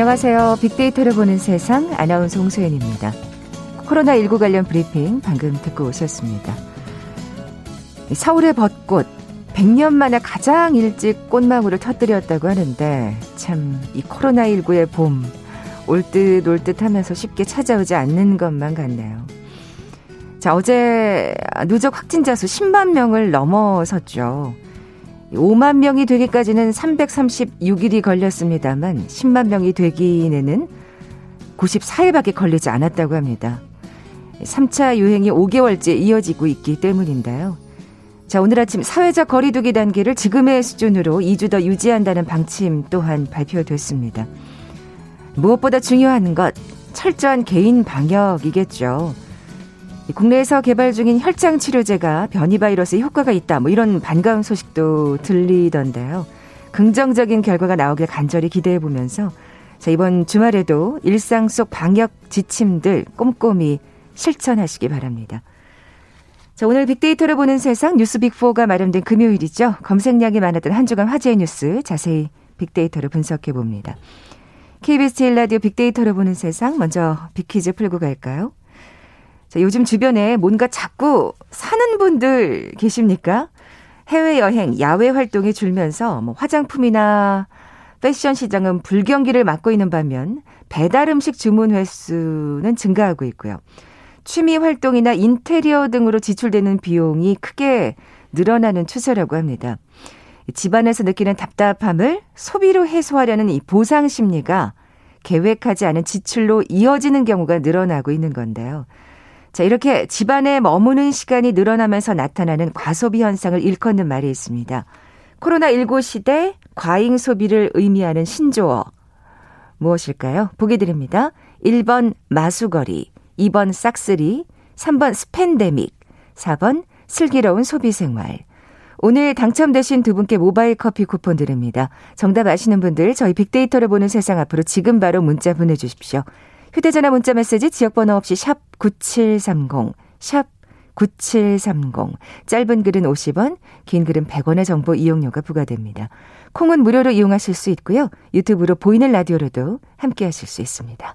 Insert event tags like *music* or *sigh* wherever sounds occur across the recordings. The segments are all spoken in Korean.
안녕하세요. 빅데이터를 보는 세상 아나운서 홍소연입니다. 코로나19 관련 브리핑 방금 듣고 오셨습니다. 서울의 벚꽃 100년 만에 가장 일찍 꽃망울을 터뜨렸다고 하는데 참 이 코로나19의 봄 올 듯 올 듯 하면서 쉽게 찾아오지 않는 것만 같네요. 자, 어제 누적 확진자 수 10만 명을 넘어섰죠. 5만 명이 되기까지는 336일이 걸렸습니다만 10만 명이 되기에는 94일밖에 걸리지 않았다고 합니다. 3차 유행이 5개월째 이어지고 있기 때문인데요. 자, 오늘 아침 사회적 거리두기 단계를 지금의 수준으로 2주 더 유지한다는 방침 또한 발표됐습니다. 무엇보다 중요한 것, 철저한 개인 방역이겠죠. 국내에서 개발 중인 혈장 치료제가 변이 바이러스에 효과가 있다. 뭐 이런 반가운 소식도 들리던데요. 긍정적인 결과가 나오길 간절히 기대해 보면서 자, 이번 주말에도 일상 속 방역 지침들 꼼꼼히 실천하시기 바랍니다. 자, 오늘 빅데이터를 보는 세상 뉴스 빅4가 마련된 금요일이죠. 검색량이 많았던 한 주간 화제의 뉴스 자세히 빅데이터를 분석해 봅니다. KBS 제일 라디오 빅데이터를 보는 세상 먼저 빅퀴즈 풀고 갈까요? 자, 요즘 주변에 뭔가 자꾸 사는 분들 계십니까? 해외여행, 야외 활동이 줄면서 뭐 화장품이나 패션 시장은 불경기를 맞고 있는 반면 배달 음식 주문 횟수는 증가하고 있고요. 취미 활동이나 인테리어 등으로 지출되는 비용이 크게 늘어나는 추세라고 합니다. 집안에서 느끼는 답답함을 소비로 해소하려는 이 보상 심리가 계획하지 않은 지출로 이어지는 경우가 늘어나고 있는 건데요. 자, 이렇게 집안에 머무는 시간이 늘어나면서 나타나는 과소비 현상을 일컫는 말이 있습니다. 코로나19 시대 과잉 소비를 의미하는 신조어. 무엇일까요? 보기 드립니다. 1번 마수거리, 2번 싹쓸이, 3번 스팬데믹, 4번 슬기로운 소비 생활. 오늘 당첨되신 두 분께 모바일 커피 쿠폰 드립니다. 정답 아시는 분들 저희 빅데이터를 보는 세상 앞으로 지금 바로 문자 보내주십시오. 휴대전화 문자 메시지 지역번호 없이 샵 9730, 샵 9730. 짧은 글은 50원, 긴 글은 100원의 정보 이용료가 부과됩니다. 콩은 무료로 이용하실 수 있고요. 유튜브로 보이는 라디오로도 함께 하실 수 있습니다.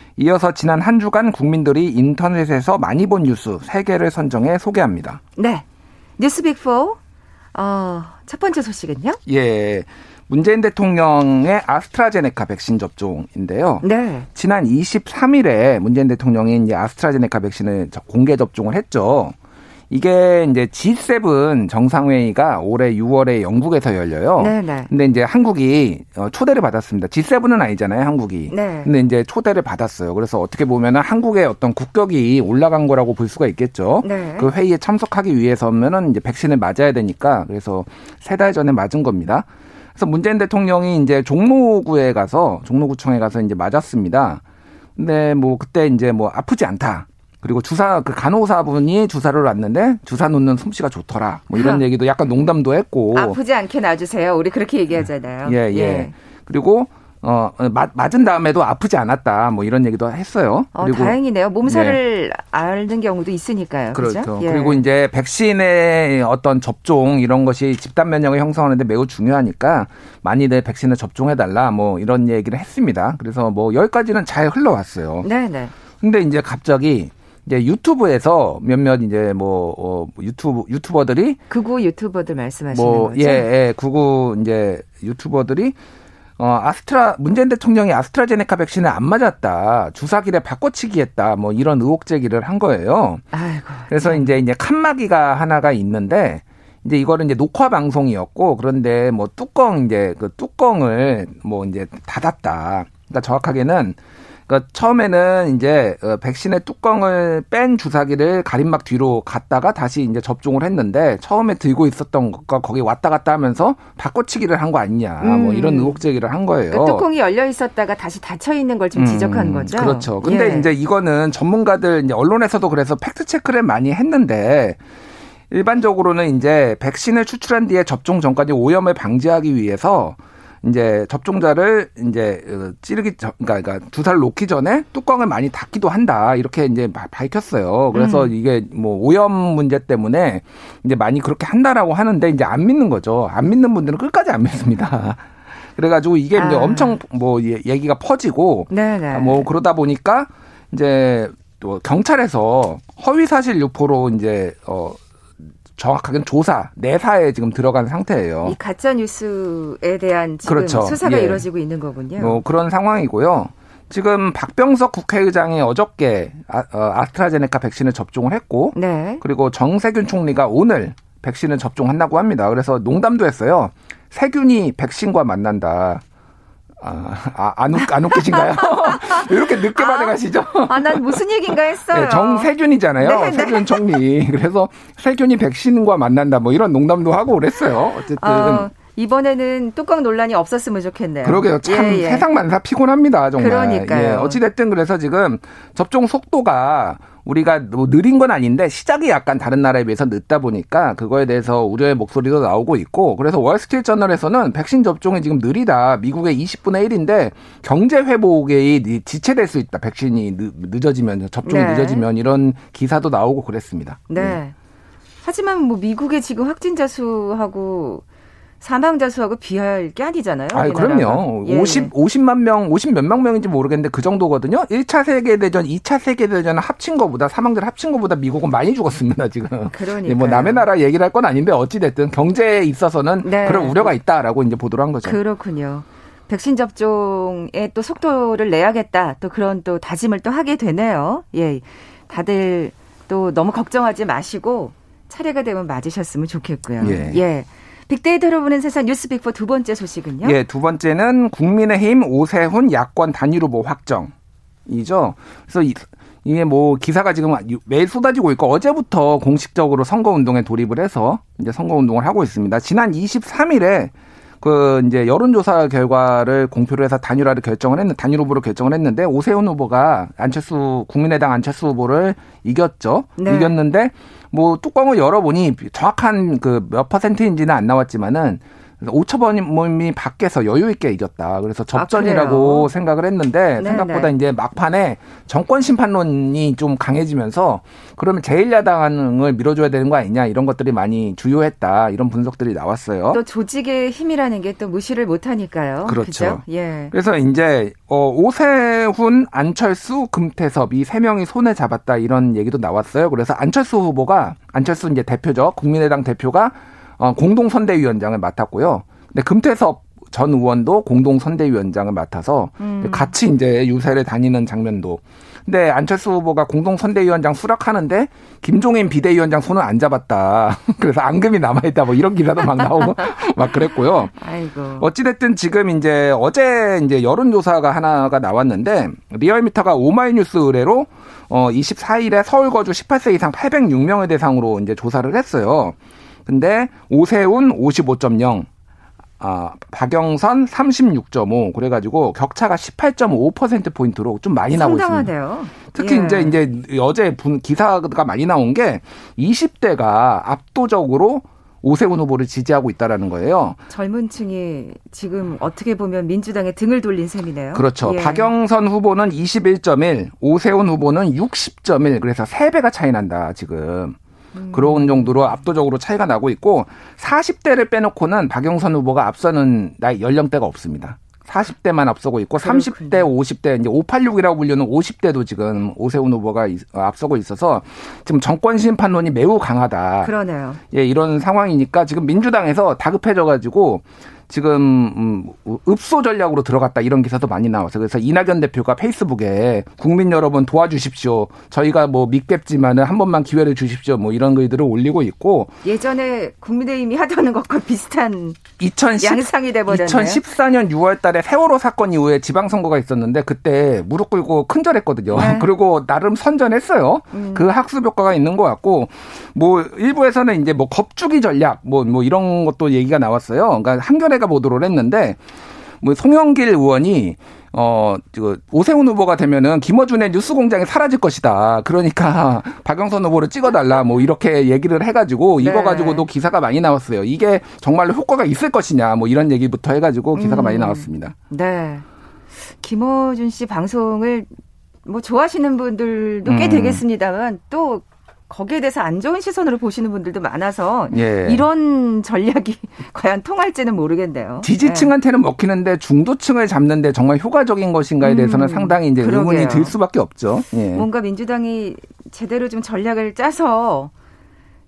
이어서 지난 한 주간 국민들이 인터넷에서 많이 본 뉴스 3개를 선정해 소개합니다. 네. 뉴스 빅4 어, 첫 번째 소식은요? 예. 문재인 대통령의 아스트라제네카 백신 접종인데요. 네. 지난 23일에 문재인 대통령이 이제 아스트라제네카 백신을 공개 접종을 했죠. 이게 이제 G7 정상회의가 올해 6월에 영국에서 열려요. 네네. 네. 근데 이제 한국이 어, 초대를 받았습니다. G7은 아니잖아요, 한국이. 네. 근데 이제 초대를 받았어요. 그래서 어떻게 보면은 한국의 어떤 국격이 올라간 거라고 볼 수가 있겠죠. 네. 그 회의에 참석하기 위해서면은 이제 백신을 맞아야 되니까 그래서 세 달 전에 맞은 겁니다. 그래서 문재인 대통령이 이제 종로구에 가서 종로구청에 가서 이제 맞았습니다. 근데 뭐 그때 이제 뭐 아프지 않다. 그리고 주사 그 간호사분이 주사를 놨는데 주사 놓는 솜씨가 좋더라. 뭐 이런 얘기도 약간 농담도 했고 아프지 않게 놔주세요. 우리 그렇게 얘기하잖아요. 예 예. 예. 그리고 어, 맞, 맞은 다음에도 아프지 않았다. 뭐 이런 얘기도 했어요. 어, 그리고 다행이네요. 몸살을 네. 앓는 경우도 있으니까요. 그렇죠. 그렇죠? 예. 그리고 이제 백신의 어떤 접종 이런 것이 집단 면역을 형성하는데 매우 중요하니까 많이들 백신을 접종해 달라 뭐 이런 얘기를 했습니다. 그래서 뭐 여기까지는 잘 흘러왔어요. 네, 네. 근데 이제 갑자기 이제 유튜브에서 몇몇 이제 뭐 어, 유튜브 유튜버들이 극우 유튜버들 말씀하시는 뭐, 거죠? 예, 예, 극우 이제 유튜버들이 어, 아스트라, 문재인 대통령이 아스트라제네카 백신을 안 맞았다. 주사기를 바꿔치기 했다. 뭐 이런 의혹 제기를 한 거예요. 아이고. 그래서 이제 이제 칸막이가 하나가 있는데 이제 이거는 이제 녹화 방송이었고 그런데 뭐 뚜껑 이제 그 뚜껑을 뭐 이제 닫았다. 그러니까 정확하게는 그러니까 처음에는 이제 어, 백신의 뚜껑을 뺀 주사기를 가림막 뒤로 갔다가 다시 이제 접종을 했는데 처음에 들고 있었던 것과 거기 왔다 갔다 하면서 바꿔치기를 한 거 아니냐 뭐 음. 뭐 이런 의혹 제기를 한 거예요. 그러니까 뚜껑이 열려 있었다가 다시 닫혀 있는 걸 좀 지적한 음, 거죠. 그렇죠. 근데 예. 이제 이거는 전문가들 이제 언론에서도 그래서 팩트 체크를 많이 했는데 일반적으로는 이제 백신을 추출한 뒤에 접종 전까지 오염을 방지하기 위해서 이제 접종자를 이제 어, 찌르기 전, 그러니까, 그러니까 주사를 놓기 전에 뚜껑을 많이 닫기도 한다 이렇게 이제 밝혔어요. 그래서 음. 이게 뭐 오염 문제 때문에 이제 많이 그렇게 한다라고 하는데 이제 안 믿는 거죠. 안 믿는 분들은 끝까지 안 믿습니다. *laughs* 그래가지고 이게 아. 이제 엄청 뭐 얘기가 퍼지고 네네. 뭐 그러다 보니까 이제 또 경찰에서 허위 사실 유포로 이제 어 정확하게는 조사, 내사에 지금 들어간 상태예요. 이 가짜 뉴스에 대한 지금 그렇죠. 수사가 예. 이루어지고 있는 거군요. 뭐 그런 상황이고요. 지금 박병석 국회의장이 어저께 아, 어, 스트라제네카 백신을 접종을 했고, 네. 그리고 정세균 총리가 오늘 백신을 접종한다고 합니다. 그래서 농담도 했어요. 세균이 백신과 만난다. 아, 아, 안, 웃, 안 웃기신가요? *laughs* *laughs* 이렇게 늦게 아, 반응하시죠? 아, 난 무슨 얘기인가 했어요. 네, 정세균이잖아요. 네, 네. 세균 총리. 그래서 세균이 백신과 만난다 뭐 이런 농담도 하고 그랬어요. 어쨌든. 어, 이번에는 뚜껑 논란이 없었으면 좋겠네요. 그러게요. 참 예, 예. 세상 만사 피곤합니다. 정말. 그러니까요. 예, 어찌됐든 그래서 지금 접종 속도가 우리가 뭐 느린 건 아닌데 시작이 약간 다른 나라에 비해서 늦다 보니까 그거에 대해서 우려의 목소리도 나오고 있고 그래서 월스트리트 저널에서는 백신 접종이 지금 느리다. 미국의 20분의 1인데 경제 회복에 지체될 수 있다. 백신이 늦어지면 접종이 네. 늦어지면 이런 기사도 나오고 그랬습니다. 네. 네. 하지만 뭐 미국의 지금 확진자 수하고 사망자 수하고 비할 게 아니잖아요. 아, 그럼요. 예. 50 50만 명, 50 몇만 명인지 모르겠는데 그 정도거든요. 1차 세계 대전, 2차 세계 대전 합친 거보다 사망자를 합친 거보다 미국은 많이 죽었습니다, 지금. 그러니까 뭐 남의 나라 얘기를 할 건 아닌데 어찌 됐든 경제에 있어서는 네. 그런 우려가 있다라고 이제 보도를 한 거죠. 그렇군요. 백신 접종에 또 속도를 내야겠다. 또 그런 또 다짐을 또 하게 되네요. 예. 다들 또 너무 걱정하지 마시고 차례가 되면 맞으셨으면 좋겠고요. 예. 예. 빅데이터로 보는 세상 뉴스 빅포 두 번째 소식은요? 예, 두 번째는 국민의힘 오세훈 야권 단일 후보 확정이죠. 그래서 이, 이게 뭐 기사가 지금 매일 쏟아지고 있고 어제부터 공식적으로 선거 운동에 돌입을 해서 이제 선거 운동을 하고 있습니다. 지난 23일에 그 이제 여론조사 결과를 공표를 해서 단일화를 결정을 했는 단일 후보를 결정을 했는데 오세훈 후보가 안철수 국민의당 안철수 후보를 이겼죠. 네. 이겼는데 뭐 뚜껑을 열어보니 정확한 그 몇 퍼센트인지는 안 나왔지만은 오차범위 밖에서 여유 있게 이겼다. 그래서 접전이라고 아, 생각을 했는데 네네. 생각보다 네. 이제 막판에 정권 심판론이 좀 강해지면서 그러면 제1야당을 밀어줘야 되는 거 아니냐 이런 것들이 많이 주요했다. 이런 분석들이 나왔어요. 또 조직의 힘이라는 게 또 무시를 못하니까요. 그렇죠. 그죠? 예. 그래서 이제 어, 오세훈, 안철수, 금태섭 이 세 명이 손에 잡았다 이런 얘기도 나왔어요. 그래서 안철수 후보가 안철수 이제 대표죠. 국민의당 대표가 어, 공동선대위원장을 맡았고요. 근데 금태섭 전 의원도 공동선대위원장을 맡아서 음. 같이 이제 유세를 다니는 장면도. 근데 안철수 후보가 공동선대위원장 수락하는데 김종인 비대위원장 손을 안 잡았다. *laughs* 그래서 앙금이 남아있다. 뭐 이런 기사도 막 나오고 *laughs* 막 그랬고요. 아이고. 어찌됐든 지금 이제 어제 이제 여론조사가 하나가 나왔는데 리얼미터가 오마이뉴스 의뢰로 어 24일에 서울 거주 18세 이상 806명을 대상으로 이제 조사를 했어요. 근데 오세훈 55.0, 아, 박영선 36.5 그래가지고 격차가 18.5% 포인트로 좀 많이 나고 있습니다. 특히 예. 이제 이제 어제 분 기사가 많이 나온 게 20대가 압도적으로 오세훈 후보를 지지하고 있다라는 거예요. 젊은 층이 지금 어떻게 보면 민주당에 등을 돌린 셈이네요. 그렇죠. 예. 박영선 후보는 21.1, 오세훈 후보는 60.1 그래서 3배가 차이 난다, 지금. 음. 그런 정도로 압도적으로 차이가 나고 있고 40대를 빼놓고는 박영선 후보가 앞서는 나이 연령대가 없습니다. 40대만 앞서고 있고 그렇군요. 30대, 50대 이제 586이라고 불리는 50대도 지금 오세훈 후보가 앞서고 있어서 지금 정권 심판론이 매우 강하다. 그러네요. 예, 이런 상황이니까 지금 민주당에서 다급해져 가지고 지금 음, 읍소 전략으로 들어갔다 이런 기사도 많이 나와서 그래서 이낙연 대표가 페이스북에 국민 여러분 도와주십시오. 저희가 뭐 밉겠지만은 한 번만 기회를 주십시오. 뭐 이런 글들을 올리고 있고 예전에 국민의힘이 하던 것과 비슷한 2010, 양상이 돼버렸네요. 2014년 6월달에 세월호 사건 이후에 지방선거가 있었는데 그때 무릎 꿇고 큰절했거든요. 네. *laughs* 그리고 나름 선전했어요. 음. 그 학습 효과가 있는 것 같고 뭐 일부에서는 이제 뭐 겁주기 전략 뭐뭐 뭐 이런 것도 얘기가 나왔어요. 그러니까 한겨레 한겨레가 보도를 했는데 뭐 송영길 의원이 어, 그 오세훈 후보가 되면은 김어준의 뉴스 공장이 사라질 것이다. 그러니까 *laughs* 박영선 후보를 찍어달라. 뭐 이렇게 얘기를 해가지고 네. 이거 가지고도 기사가 많이 나왔어요. 이게 정말로 효과가 있을 것이냐. 뭐 이런 얘기부터 해가지고 기사가 음. 많이 나왔습니다. 네. 김어준 씨 방송을 뭐 좋아하시는 분들도 꽤 음. 되겠습니다만 또 거기에 대해서 안 좋은 시선으로 보시는 분들도 많아서 예. 이런 전략이 *laughs* 과연 통할지는 모르겠네요. 지지층한테는 예. 먹히는데 중도층을 잡는데 정말 효과적인 것인가에 대해서는 음, 상당히 이제 그러게요. 의문이 들 수밖에 없죠. 예. 뭔가 민주당이 제대로 좀 전략을 짜서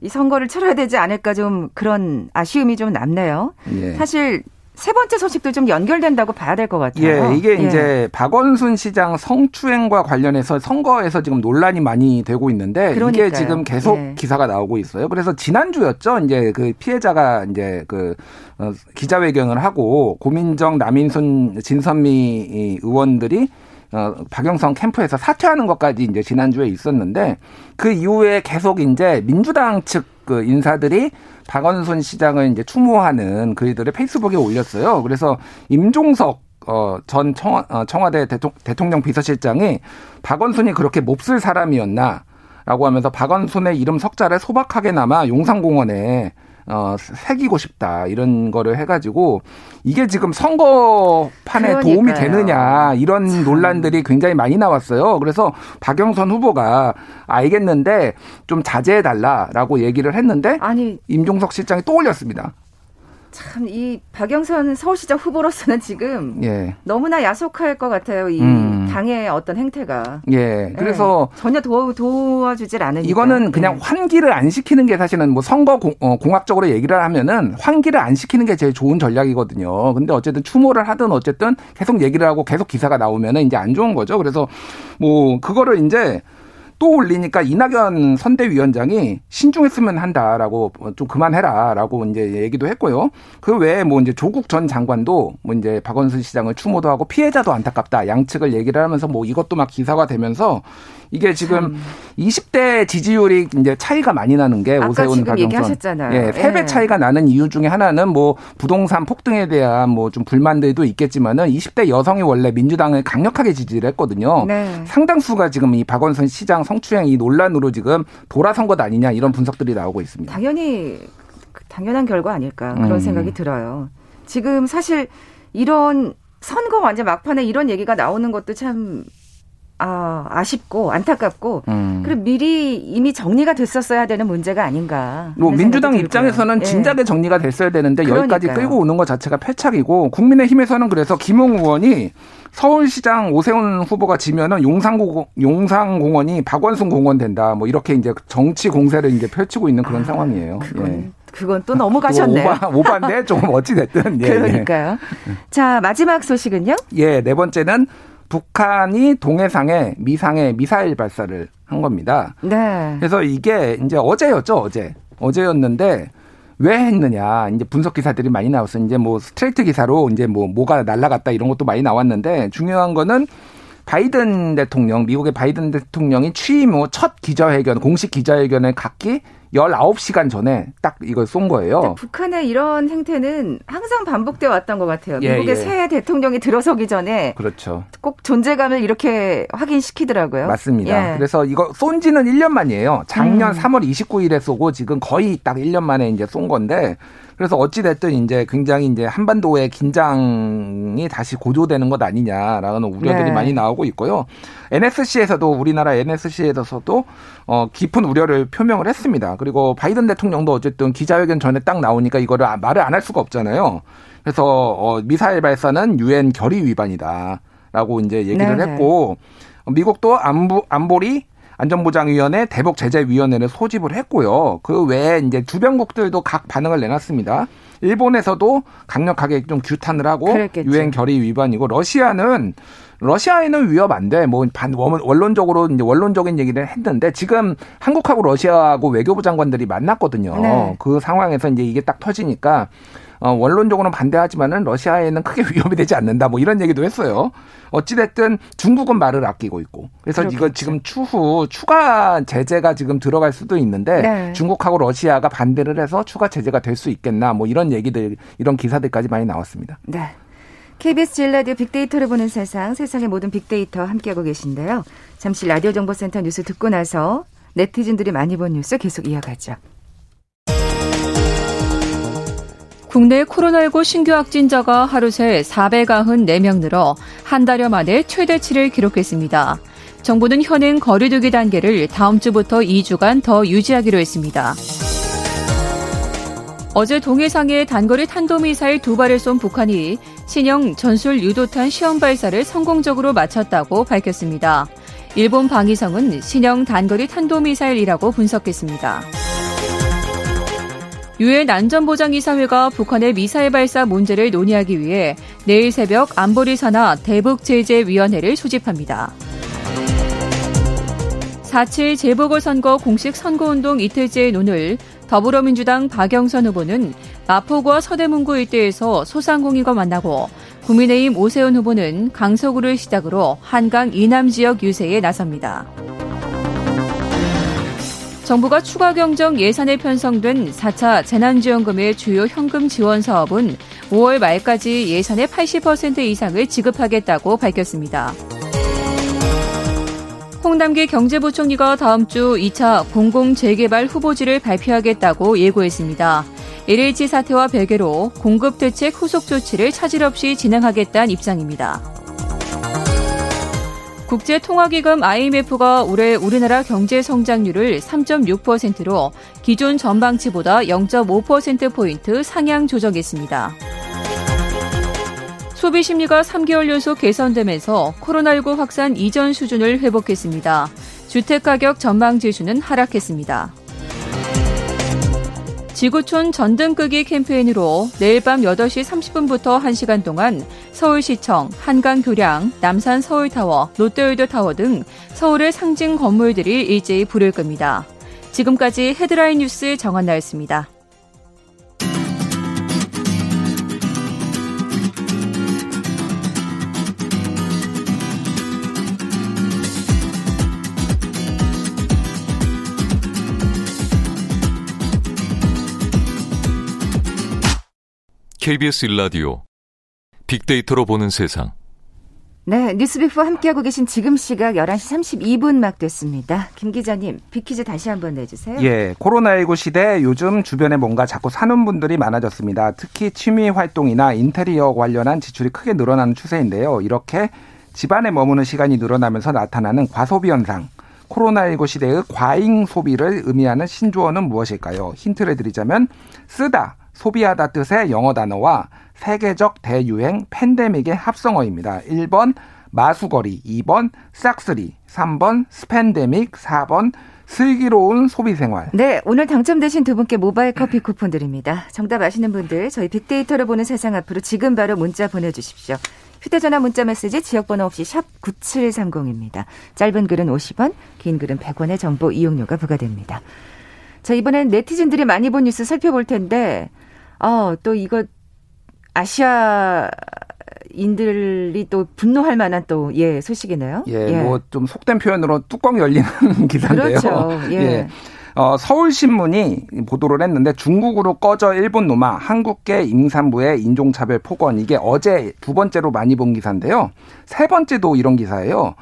이 선거를 치러야 되지 않을까 좀 그런 아쉬움이 좀 남네요. 예. 사실 세 번째 소식도 좀 연결된다고 봐야 될 것 같아요. 예, 이게 예. 이제 박원순 시장 성추행과 관련해서 선거에서 지금 논란이 많이 되고 있는데 그러니까요. 이게 지금 계속 예. 기사가 나오고 있어요. 그래서 지난주였죠. 이제 그 피해자가 이제 그 어, 기자회견을 하고 고민정, 남인순, 진선미 의원들이 어, 박영선 캠프에서 사퇴하는 것까지 이제 지난주에 있었는데 그 이후에 계속 이제 민주당 측 그 인사들이 박원순 시장을 이제 추모하는 글들을 페이스북에 올렸어요. 그래서 임종석 어, 전 어, 청와대 대통령 비서실장이 박원순이 그렇게 몹쓸 사람이었나? 라고 하면서 박원순의 이름 석자를 소박하게 남아 용산공원에 어, 새기고 싶다 이런 거를 해가지고 이게 지금 선거판에 그러니까요. 도움이 되느냐 이런 참. 논란들이 굉장히 많이 나왔어요. 그래서 박영선 후보가 알겠는데 좀 자제해 달라라고 얘기를 했는데 아니 임종석 실장이 또 올렸습니다. 참 이 박영선 서울시장 후보로서는 지금 예. 너무나 야속할 것 같아요. 이 음. 당의 어떤 행태가. 예. 그래서 예. 전혀 도, 도와주질 않으니까. 이거는 그냥 예. 환기를 안 시키는 게 사실은 뭐 선거 공, 어, 공학적으로 얘기를 하면은 환기를 안 시키는 게 제일 좋은 전략이거든요. 근데 어쨌든 추모를 하든 어쨌든 계속 얘기를 하고 계속 기사가 나오면은 이제 안 좋은 거죠. 그래서 뭐 그거를 이제 또 올리니까 이낙연 선대위원장이 신중했으면 한다라고 좀 그만해라라고 이제 얘기도 했고요. 그 외에 뭐 이제 조국 전 장관도 뭐 이제 박원순 시장을 추모도 하고 피해자도 안타깝다 양측을 얘기를 하면서 뭐 이것도 막 기사가 되면서 이게 지금 참. 20대 지지율이 이제 차이가 많이 나는 게 오세훈 박영선 예, 3배 예. 차이가 나는 이유 중에 하나는 뭐 부동산 폭등에 대한 뭐 좀 불만들도 있겠지만은 20대 여성이 원래 민주당을 강력하게 지지를 했거든요. 네. 상당수가 지금 이 박원순 시장 성추행 이 논란으로 지금 돌아선 것 아니냐 이런 분석들이 나오고 있습니다. 당연히 당연한 결과 아닐까 그런 음. 생각이 들어요. 지금 사실 이런 선거 완전 막판에 이런 얘기가 나오는 것도 참 아, 아쉽고 안타깝고 음. 그리고 미리 이미 정리가 됐었어야 되는 문제가 아닌가. 뭐 민주당 입장에서는 예. 진작에 정리가 됐어야 되는데 그러니까요. 여기까지 끌고 오는 것 자체가 패착이고 국민의힘에서는 그래서 김용 의원이 서울시장 오세훈 후보가 지면은 용산공 용산공원이 박원순 공원 된다. 뭐 이렇게 이제 정치 공세를 이제 펼치고 있는 그런 아, 상황이에요. 그건. 예. 그건 또 *laughs* 넘어가셨네요. 오바, 오바인데 조금 어찌됐든. 예, 예. 그러니까요. 예. 자, 마지막 소식은요? 예, 네 번째는 북한이 동해상에 미상의 미사일 발사를 한 겁니다. 네. 그래서 이게 이제 어제였죠, 어제. 어제였는데 왜 했느냐 이제 분석 기사들이 많이 나왔어. 이제 뭐 스트레이트 기사로 이제 뭐 뭐가 날라갔다 이런 것도 많이 나왔는데 중요한 거는 바이든 대통령, 미국의 바이든 대통령이 취임 후 첫 기자회견, 공식 기자회견을 갖기 19시간 전에 딱 이걸 쏜 거예요. 북한의 이런 행태는 항상 반복되어 왔던 것 같아요. 예, 미국의 예. 새 대통령이 들어서기 전에 그렇죠. 꼭 존재감을 이렇게 확인시키더라고요. 맞습니다. 예. 그래서 이거 쏜 지는 1년 만이에요. 작년 음. 3월 29일에 쏘고 지금 거의 딱 1년 만에 이제 쏜 건데 그래서 어찌됐든 이제 굉장히 이제 한반도의 긴장이 다시 고조되는 것 아니냐라는 우려들이 네. 많이 나오고 있고요. NSC에서도 우리나라 NSC에서도 어 깊은 우려를 표명을 했습니다. 그리고 바이든 대통령도 어쨌든 기자회견 전에 딱 나오니까 이거를 아, 말을 안 할 수가 없잖아요. 그래서 어 미사일 발사는 유엔 결의 위반이다라고 이제 얘기를 네네. 했고 미국도 안보 안보리 안전보장위원회 대북 제재위원회를 소집을 했고요. 그 외에 이제 주변국들도 각 반응을 내놨습니다. 일본에서도 강력하게 좀 규탄을 하고. 유엔 결의 위반이고 러시아는 러시아에는 위협 안 돼. 뭐 반, 원론적으로 이제 원론적인 얘기를 했는데 지금 한국하고 러시아하고 외교부 장관들이 만났거든요. 네. 그 상황에서 이제 이게 딱 터지니까 어, 원론적으로는 반대하지만은 러시아에는 크게 *laughs* 위협이 되지 않는다. 뭐 이런 얘기도 했어요. 어찌됐든 중국은 말을 아끼고 있고. 그래서 그렇겠죠. 이거 지금 추후 추가 제재가 지금 들어갈 수도 있는데 네. 중국하고 러시아가 반대를 해서 추가 제재가 될 수 있겠나. 뭐 이런 얘기들, 이런 기사들까지 많이 나왔습니다. 네. KBS 제일 라디오 빅데이터를 보는 세상, 세상의 모든 빅데이터 함께하고 계신데요. 잠시 라디오 정보센터 뉴스 듣고 나서 네티즌들이 많이 본 뉴스 계속 이어가죠. 국내 코로나19 신규 확진자가 하루 새 494명 늘어 한 달여 만에 최대치를 기록했습니다. 정부는 현행 거리두기 단계를 다음 주부터 2주간 더 유지하기로 했습니다. 어제 동해상에 단거리 탄도미사일 두 발을 쏜 북한이 신형 전술 유도탄 시험 발사를 성공적으로 마쳤다고 밝혔습니다. 일본 방위성은 신형 단거리 탄도미사일이라고 분석했습니다. 유엔 안전보장이사회가 북한의 미사일 발사 문제를 논의하기 위해 내일 새벽 안보리 산하 대북제재위원회를 소집합니다. 4.7 재보궐선거 공식 선거운동 이틀째인 오늘 더불어민주당 박영선 후보는 마포구와 서대문구 일대에서 소상공인과 만나고 국민의힘 오세훈 후보는 강서구를 시작으로 한강 이남 지역 유세에 나섭니다. 정부가 추가 경정 예산에 편성된 4차 재난지원금의 주요 현금 지원 사업은 5월 말까지 예산의 80% 이상을 지급하겠다고 밝혔습니다. 홍남기 경제부총리가 다음 주 2차 공공재개발 후보지를 발표하겠다고 예고했습니다. LH 사태와 별개로 공급 대책 후속 조치를 차질 없이 진행하겠다는 입장입니다. 국제통화기금 IMF가 올해 우리나라 경제 성장률을 3.6%로 기존 전망치보다 0.5%포인트 상향 조정했습니다. 소비 심리가 3개월 연속 개선되면서 코로나19 확산 이전 수준을 회복했습니다. 주택가격 전망 지수는 하락했습니다. 지구촌 전등 끄기 캠페인으로 내일 밤 8시 30분부터 1시간 동안 서울시청, 한강교량, 남산 서울타워, 롯데월드 타워 등 서울의 상징 건물들이 일제히 불을 끕니다. 지금까지 헤드라인 뉴스 정한나였습니다. KBS 일라디오 빅데이터로 보는 세상. 네, 뉴스빅포 함께하고 계신 지금 시각 11시 32분 막 됐습니다. 김 기자님, 빅퀴즈 다시 한번 내주세요. 예, 코로나19 시대 요즘 주변에 뭔가 자꾸 사는 분들이 많아졌습니다. 특히 취미 활동이나 인테리어 관련한 지출이 크게 늘어나는 추세인데요. 이렇게 집안에 머무는 시간이 늘어나면서 나타나는 과소비 현상. 코로나19 시대의 과잉 소비를 의미하는 신조어는 무엇일까요? 힌트를 드리자면 쓰다, 소비하다 뜻의 영어 단어와 세계적 대유행 팬데믹의 합성어입니다. 1번 마수거리, 2번 싹쓸이, 3번 스팬데믹, 4번 슬기로운 소비생활. 네, 오늘 당첨되신 두 분께 모바일 커피 쿠폰 드립니다. 정답 아시는 분들 저희 빅데이터를 보는 세상 앞으로 지금 바로 문자 보내주십시오. 휴대전화 문자 메시지 지역번호 없이 샵 9730입니다. 짧은 글은 50원, 긴 글은 100원의 정보 이용료가 부과됩니다. 자, 이번엔 네티즌들이 많이 본 뉴스 살펴볼 텐데 어, 또 이거 아시아 인들이 또 분노할 만한 또 예 소식이네요. 예, 예. 뭐 좀 속된 표현으로 뚜껑 열리는 *laughs* 기사인데요. 그렇죠. *laughs* 예. 예. 어, 서울신문이 보도를 했는데 중국으로 꺼져 일본 노마 한국계 임산부의 인종차별 폭언 이게 어제 두 번째로 많이 본 기사인데요. 세 번째도 이런 기사예요.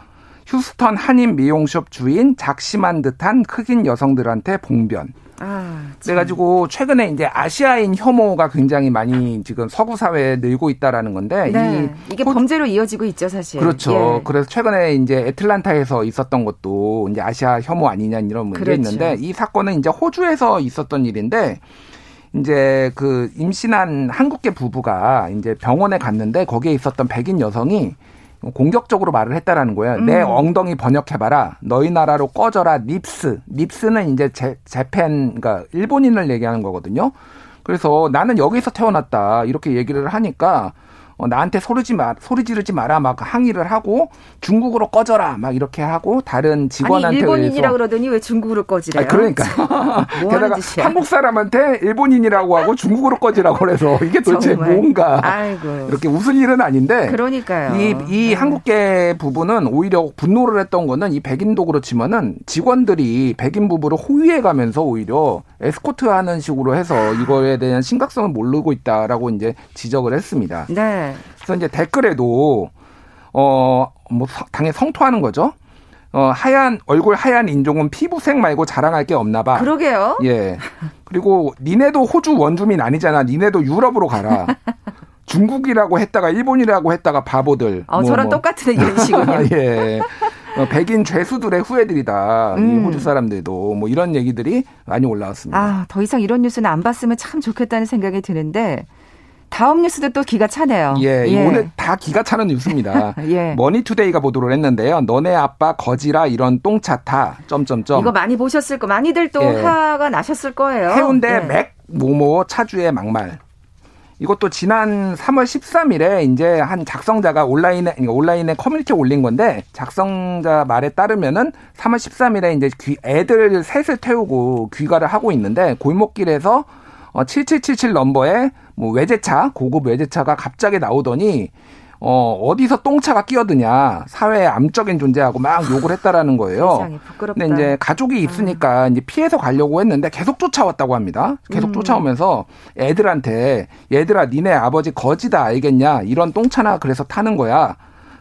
휴스턴 한인 미용숍 주인 작심한 듯한 흑인 여성들한테 봉변. 아, 그래가지고 최근에 이제 아시아인 혐오가 굉장히 많이 지금 서구 사회에 늘고 있다라는 건데 네. 이 이게 범죄로 이어지고 있죠 사실. 그렇죠. 예. 그래서 최근에 이제 애틀란타에서 있었던 것도 이제 아시아 혐오 아니냐 이런 문제 그렇죠. 있는데 이 사건은 이제 호주에서 있었던 일인데 이제 그 임신한 한국계 부부가 이제 병원에 갔는데 거기에 있었던 백인 여성이 공격적으로 말을 했다라는 거예요. 음. 내 엉덩이 번역해봐라. 너희 나라로 꺼져라. 닙스. 닙스는 이제 제, 재팬, 그러니까 일본인을 얘기하는 거거든요. 그래서 나는 여기서 태어났다. 이렇게 얘기를 하니까 어, 나한테 소리지 마, 소리 지르지 마라 막 항의를 하고 중국으로 꺼져라 막 이렇게 하고 다른 직원한테 아니, 일본인이라 그러더니 왜 중국으로 꺼지래요? 아, 그러니까 *laughs* 뭐 *laughs* 게다가 한국 사람한테 일본인이라고 하고 중국으로 꺼지라고 그래서 이게 도대체 뭔가 아이고. 이렇게 웃을 일은 아닌데 그러니까요. 이, 이 네. 한국계 부부는 오히려 분노를 했던 거는 이 백인도 그렇지만은 직원들이 백인 부부를 호위해 가면서 오히려 에스코트 하는 식으로 해서 이거에 대한 심각성을 모르고 있다라고 이제 지적을 했습니다. 네. 그래서 이제 댓글에도 어뭐 당연히 성토하는 거죠. 어, 하얀, 얼굴 하얀 인종은 피부색 말고 자랑할 게 없나 봐. 그러게요. 예. 그리고 니네도 호주 원주민 아니잖아. 니네도 유럽으로 가라. 중국이라고 했다가 일본이라고 했다가 바보들. 어, 뭐, 저랑 뭐. 똑같은 이런 식이군요. *laughs* 예. 어, 백인 죄수들의 후예들이다. 음. 이 호주 사람들도 뭐 이런 얘기들이 많이 올라왔습니다. 아, 더 이상 이런 뉴스는 안 봤으면 참 좋겠다는 생각이 드는데 다음 뉴스도 또 기가 차네요. 예, 예. 오늘 다 기가 차는 뉴스입니다. *laughs* 예. 머니투데이가 보도를 했는데요. 너네 아빠 거지라 이런 똥차 타. 점점점. 이거 많이 보셨을 거, 많이들 또 예. 화가 나셨을 거예요. 해운대 예. 맥 모모 차주의 막말. 이것도 지난 3월 13일에 이제 한 작성자가 온라인에 온라인에 커뮤니티에 올린 건데 작성자 말에 따르면은 3월 13일에 이제 귀, 애들 셋을 태우고 귀가를 하고 있는데 골목길에서 어, 7777 넘버에 뭐 외제차, 고급 외제차가 갑자기 나오더니 어, 어디서 똥차가 끼어드냐. 사회의 암적인 존재하고 막 욕을 했다라는 거예요. 세상에, 부끄럽다. 근데 이제 가족이 있으니까 음. 이제 피해서 가려고 했는데 계속 쫓아왔다고 합니다. 계속 음. 쫓아오면서 애들한테 얘들아 니네 아버지 거지다 알겠냐. 이런 똥차나 그래서 타는 거야.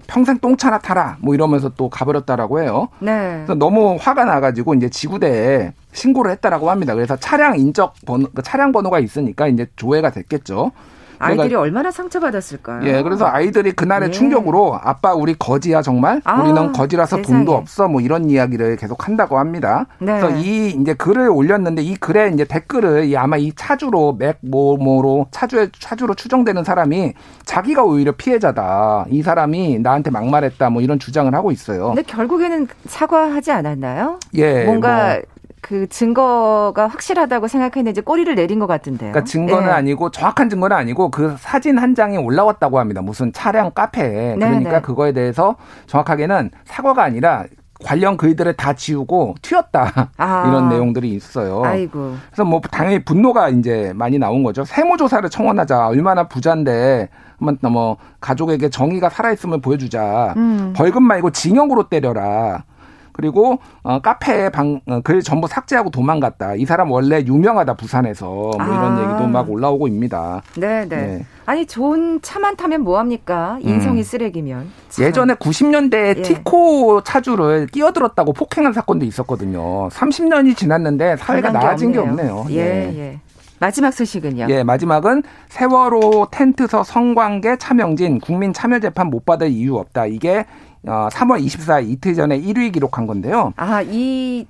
평생 똥차나 타라 뭐 이러면서 또 가버렸다라고 해요. 네. 그래서 너무 화가 나가지고 이제 지구대에 신고를 했다라고 합니다. 그래서 차량 인적 번호, 그 차량 번호가 있으니까 이제 조회가 됐겠죠. 아이들이 얼마나 상처받았을까요? 예, 그래서 아이들이 그날의 예. 충격으로 아빠 우리 거지야 정말 아, 우리는 거지라서 세상에. 돈도 없어 뭐 이런 이야기를 계속 한다고 합니다. 네. 그래서 이 이제 글을 올렸는데 이 글에 이제 댓글을 이 아마 이 차주로 맥모모로 차주에 차주로 추정되는 사람이 자기가 오히려 피해자다. 이 사람이 나한테 막말했다 뭐 이런 주장을 하고 있어요. 근데 결국에는 사과하지 않았나요? 예, 뭔가 뭐. 그 증거가 확실하다고 생각했는지 꼬리를 내린 것 같은데요. 그러니까 증거는 네. 아니고 정확한 증거는 아니고 그 사진 한 장이 올라왔다고 합니다. 무슨 차량 카페에. 네, 그러니까 네. 그거에 대해서 정확하게는 사과가 아니라 관련 글들을 다 지우고 튀었다 아. *laughs* 이런 내용들이 있어요. 아이고. 그래서 뭐 당연히 분노가 이제 많이 나온 거죠. 세무조사를 청원하자. 얼마나 부자인데 한번 뭐 가족에게 정의가 살아있음을 보여주자. 음. 벌금 말고 징역으로 때려라. 그리고 어, 카페에 방, 어, 글 전부 삭제하고 도망갔다. 이 사람 원래 유명하다 부산에서 뭐 이런 아. 얘기도 막 올라오고 있습니다. 네, 네. 아니 좋은 차만 타면 뭐 합니까? 인성이 음. 쓰레기면. 참. 예전에 90년대에 예. 티코 차주를 끼어들었다고 폭행한 사건도 있었거든요. 30년이 지났는데 사회가 나아진 게 없네요. 게 없네요. 예, 예. 예. 마지막 소식은요? 예, 마지막은 세월호 텐트서 성관계 차명진 국민 참여 재판 못 받을 이유 없다. 이게 어, 3월 24일 이틀 전에 1위 기록한 건데요. 아, 이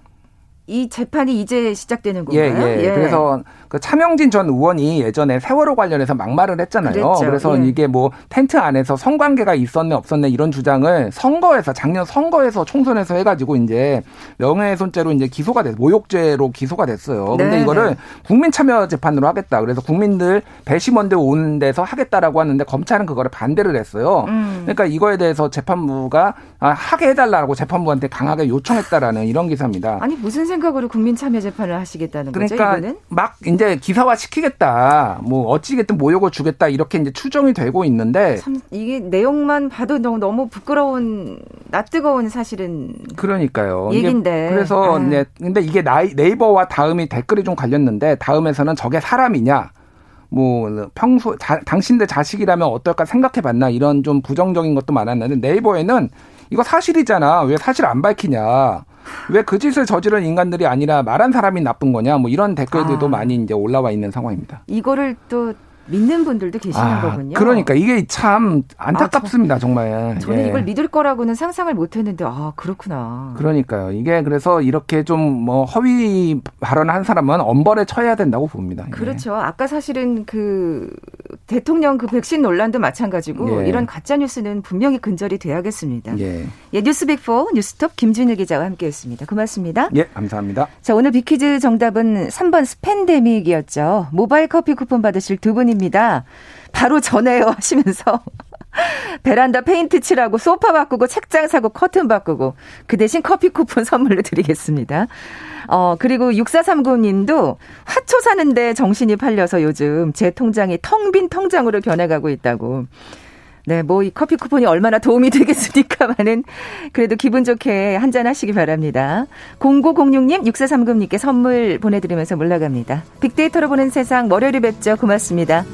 이 재판이 이제 시작되는 건가요? 예, 예. 예. 그래서 그 차명진 전 의원이 예전에 세월호 관련해서 막말을 했잖아요. 그랬죠. 그래서 예. 이게 뭐 텐트 안에서 성관계가 있었네 없었네 이런 주장을 선거에서 작년 선거에서 총선에서 해가지고 이제 명예훼손죄로 이제 기소가 됐 모욕죄로 기소가 됐어요. 근데 네, 이거를 네. 국민 참여 재판으로 하겠다. 그래서 국민들 배심원들 오는 데서 하겠다라고 하는데 검찰은 그거를 반대를 했어요. 음. 그러니까 이거에 대해서 재판부가 아, 하게 해달라고 재판부한테 강하게 요청했다라는 이런 기사입니다. 아니 무슨 생각 생각으로 국민 참여 재판을 하시겠다는 거죠? 그러니까? 막 이제 기사화 시키겠다. 뭐 어찌겠든 모욕을 주겠다 이렇게 이제 추정이 되고 있는데 참 이게 내용만 봐도 너무 너무 부끄러운 낯뜨거운 사실은 그러니까요. 얘긴데. 그래서 아. 네, 근데 이게 나이, 네이버와 다음이 댓글이 좀 갈렸는데 다음에서는 저게 사람이냐? 뭐 평소 자, 당신들 자식이라면 어떨까 생각해 봤나 이런 좀 부정적인 것도 많았는데 네이버에는 이거 사실이잖아. 왜 사실 안 밝히냐. 왜 그 짓을 저지른 인간들이 아니라 말한 사람이 나쁜 거냐 뭐 이런 댓글들도 아. 많이 이제 올라와 있는 상황입니다. 이거를 또 믿는 분들도 계시는 아, 거군요. 그러니까 이게 참 안타깝습니다, 아, 저, 정말. 저는 예. 이걸 믿을 거라고는 상상을 못 했는데, 아, 그렇구나. 그러니까요. 이게 그래서 이렇게 좀 뭐 허위 발언한 사람은 엄벌에 처해야 된다고 봅니다. 예. 그렇죠. 예. 아까 사실은 그 대통령 그 백신 논란도 마찬가지고 예. 이런 가짜 뉴스는 분명히 근절이 돼야겠습니다. 예. 예 뉴스백포 뉴스톱 김준일 기자와 함께 했습니다. 고맙습니다. 예, 감사합니다. 자 오늘 퀴즈 정답은 3번 spendemic이었죠. 모바일 커피 쿠폰 받으실 두 분 입니다. 바로 전해요 *laughs* 하시면서 베란다 페인트 칠하고 소파 바꾸고 책장 사고 커튼 바꾸고 그 대신 커피 쿠폰 *laughs* 선물로 드리겠습니다. 어, 그리고 6439님도 화초 사는데 정신이 팔려서 요즘 제 통장이 텅 빈 통장으로 변해가고 있다고. 네, 뭐 이 커피 쿠폰이 얼마나 도움이 되겠습니까만은 그래도 기분 좋게 한잔 하시기 바랍니다. 0906님, 6439님께 선물 보내드리면서 물러갑니다. 빅데이터로 보는 세상 월요일에 뵙죠. 고맙습니다.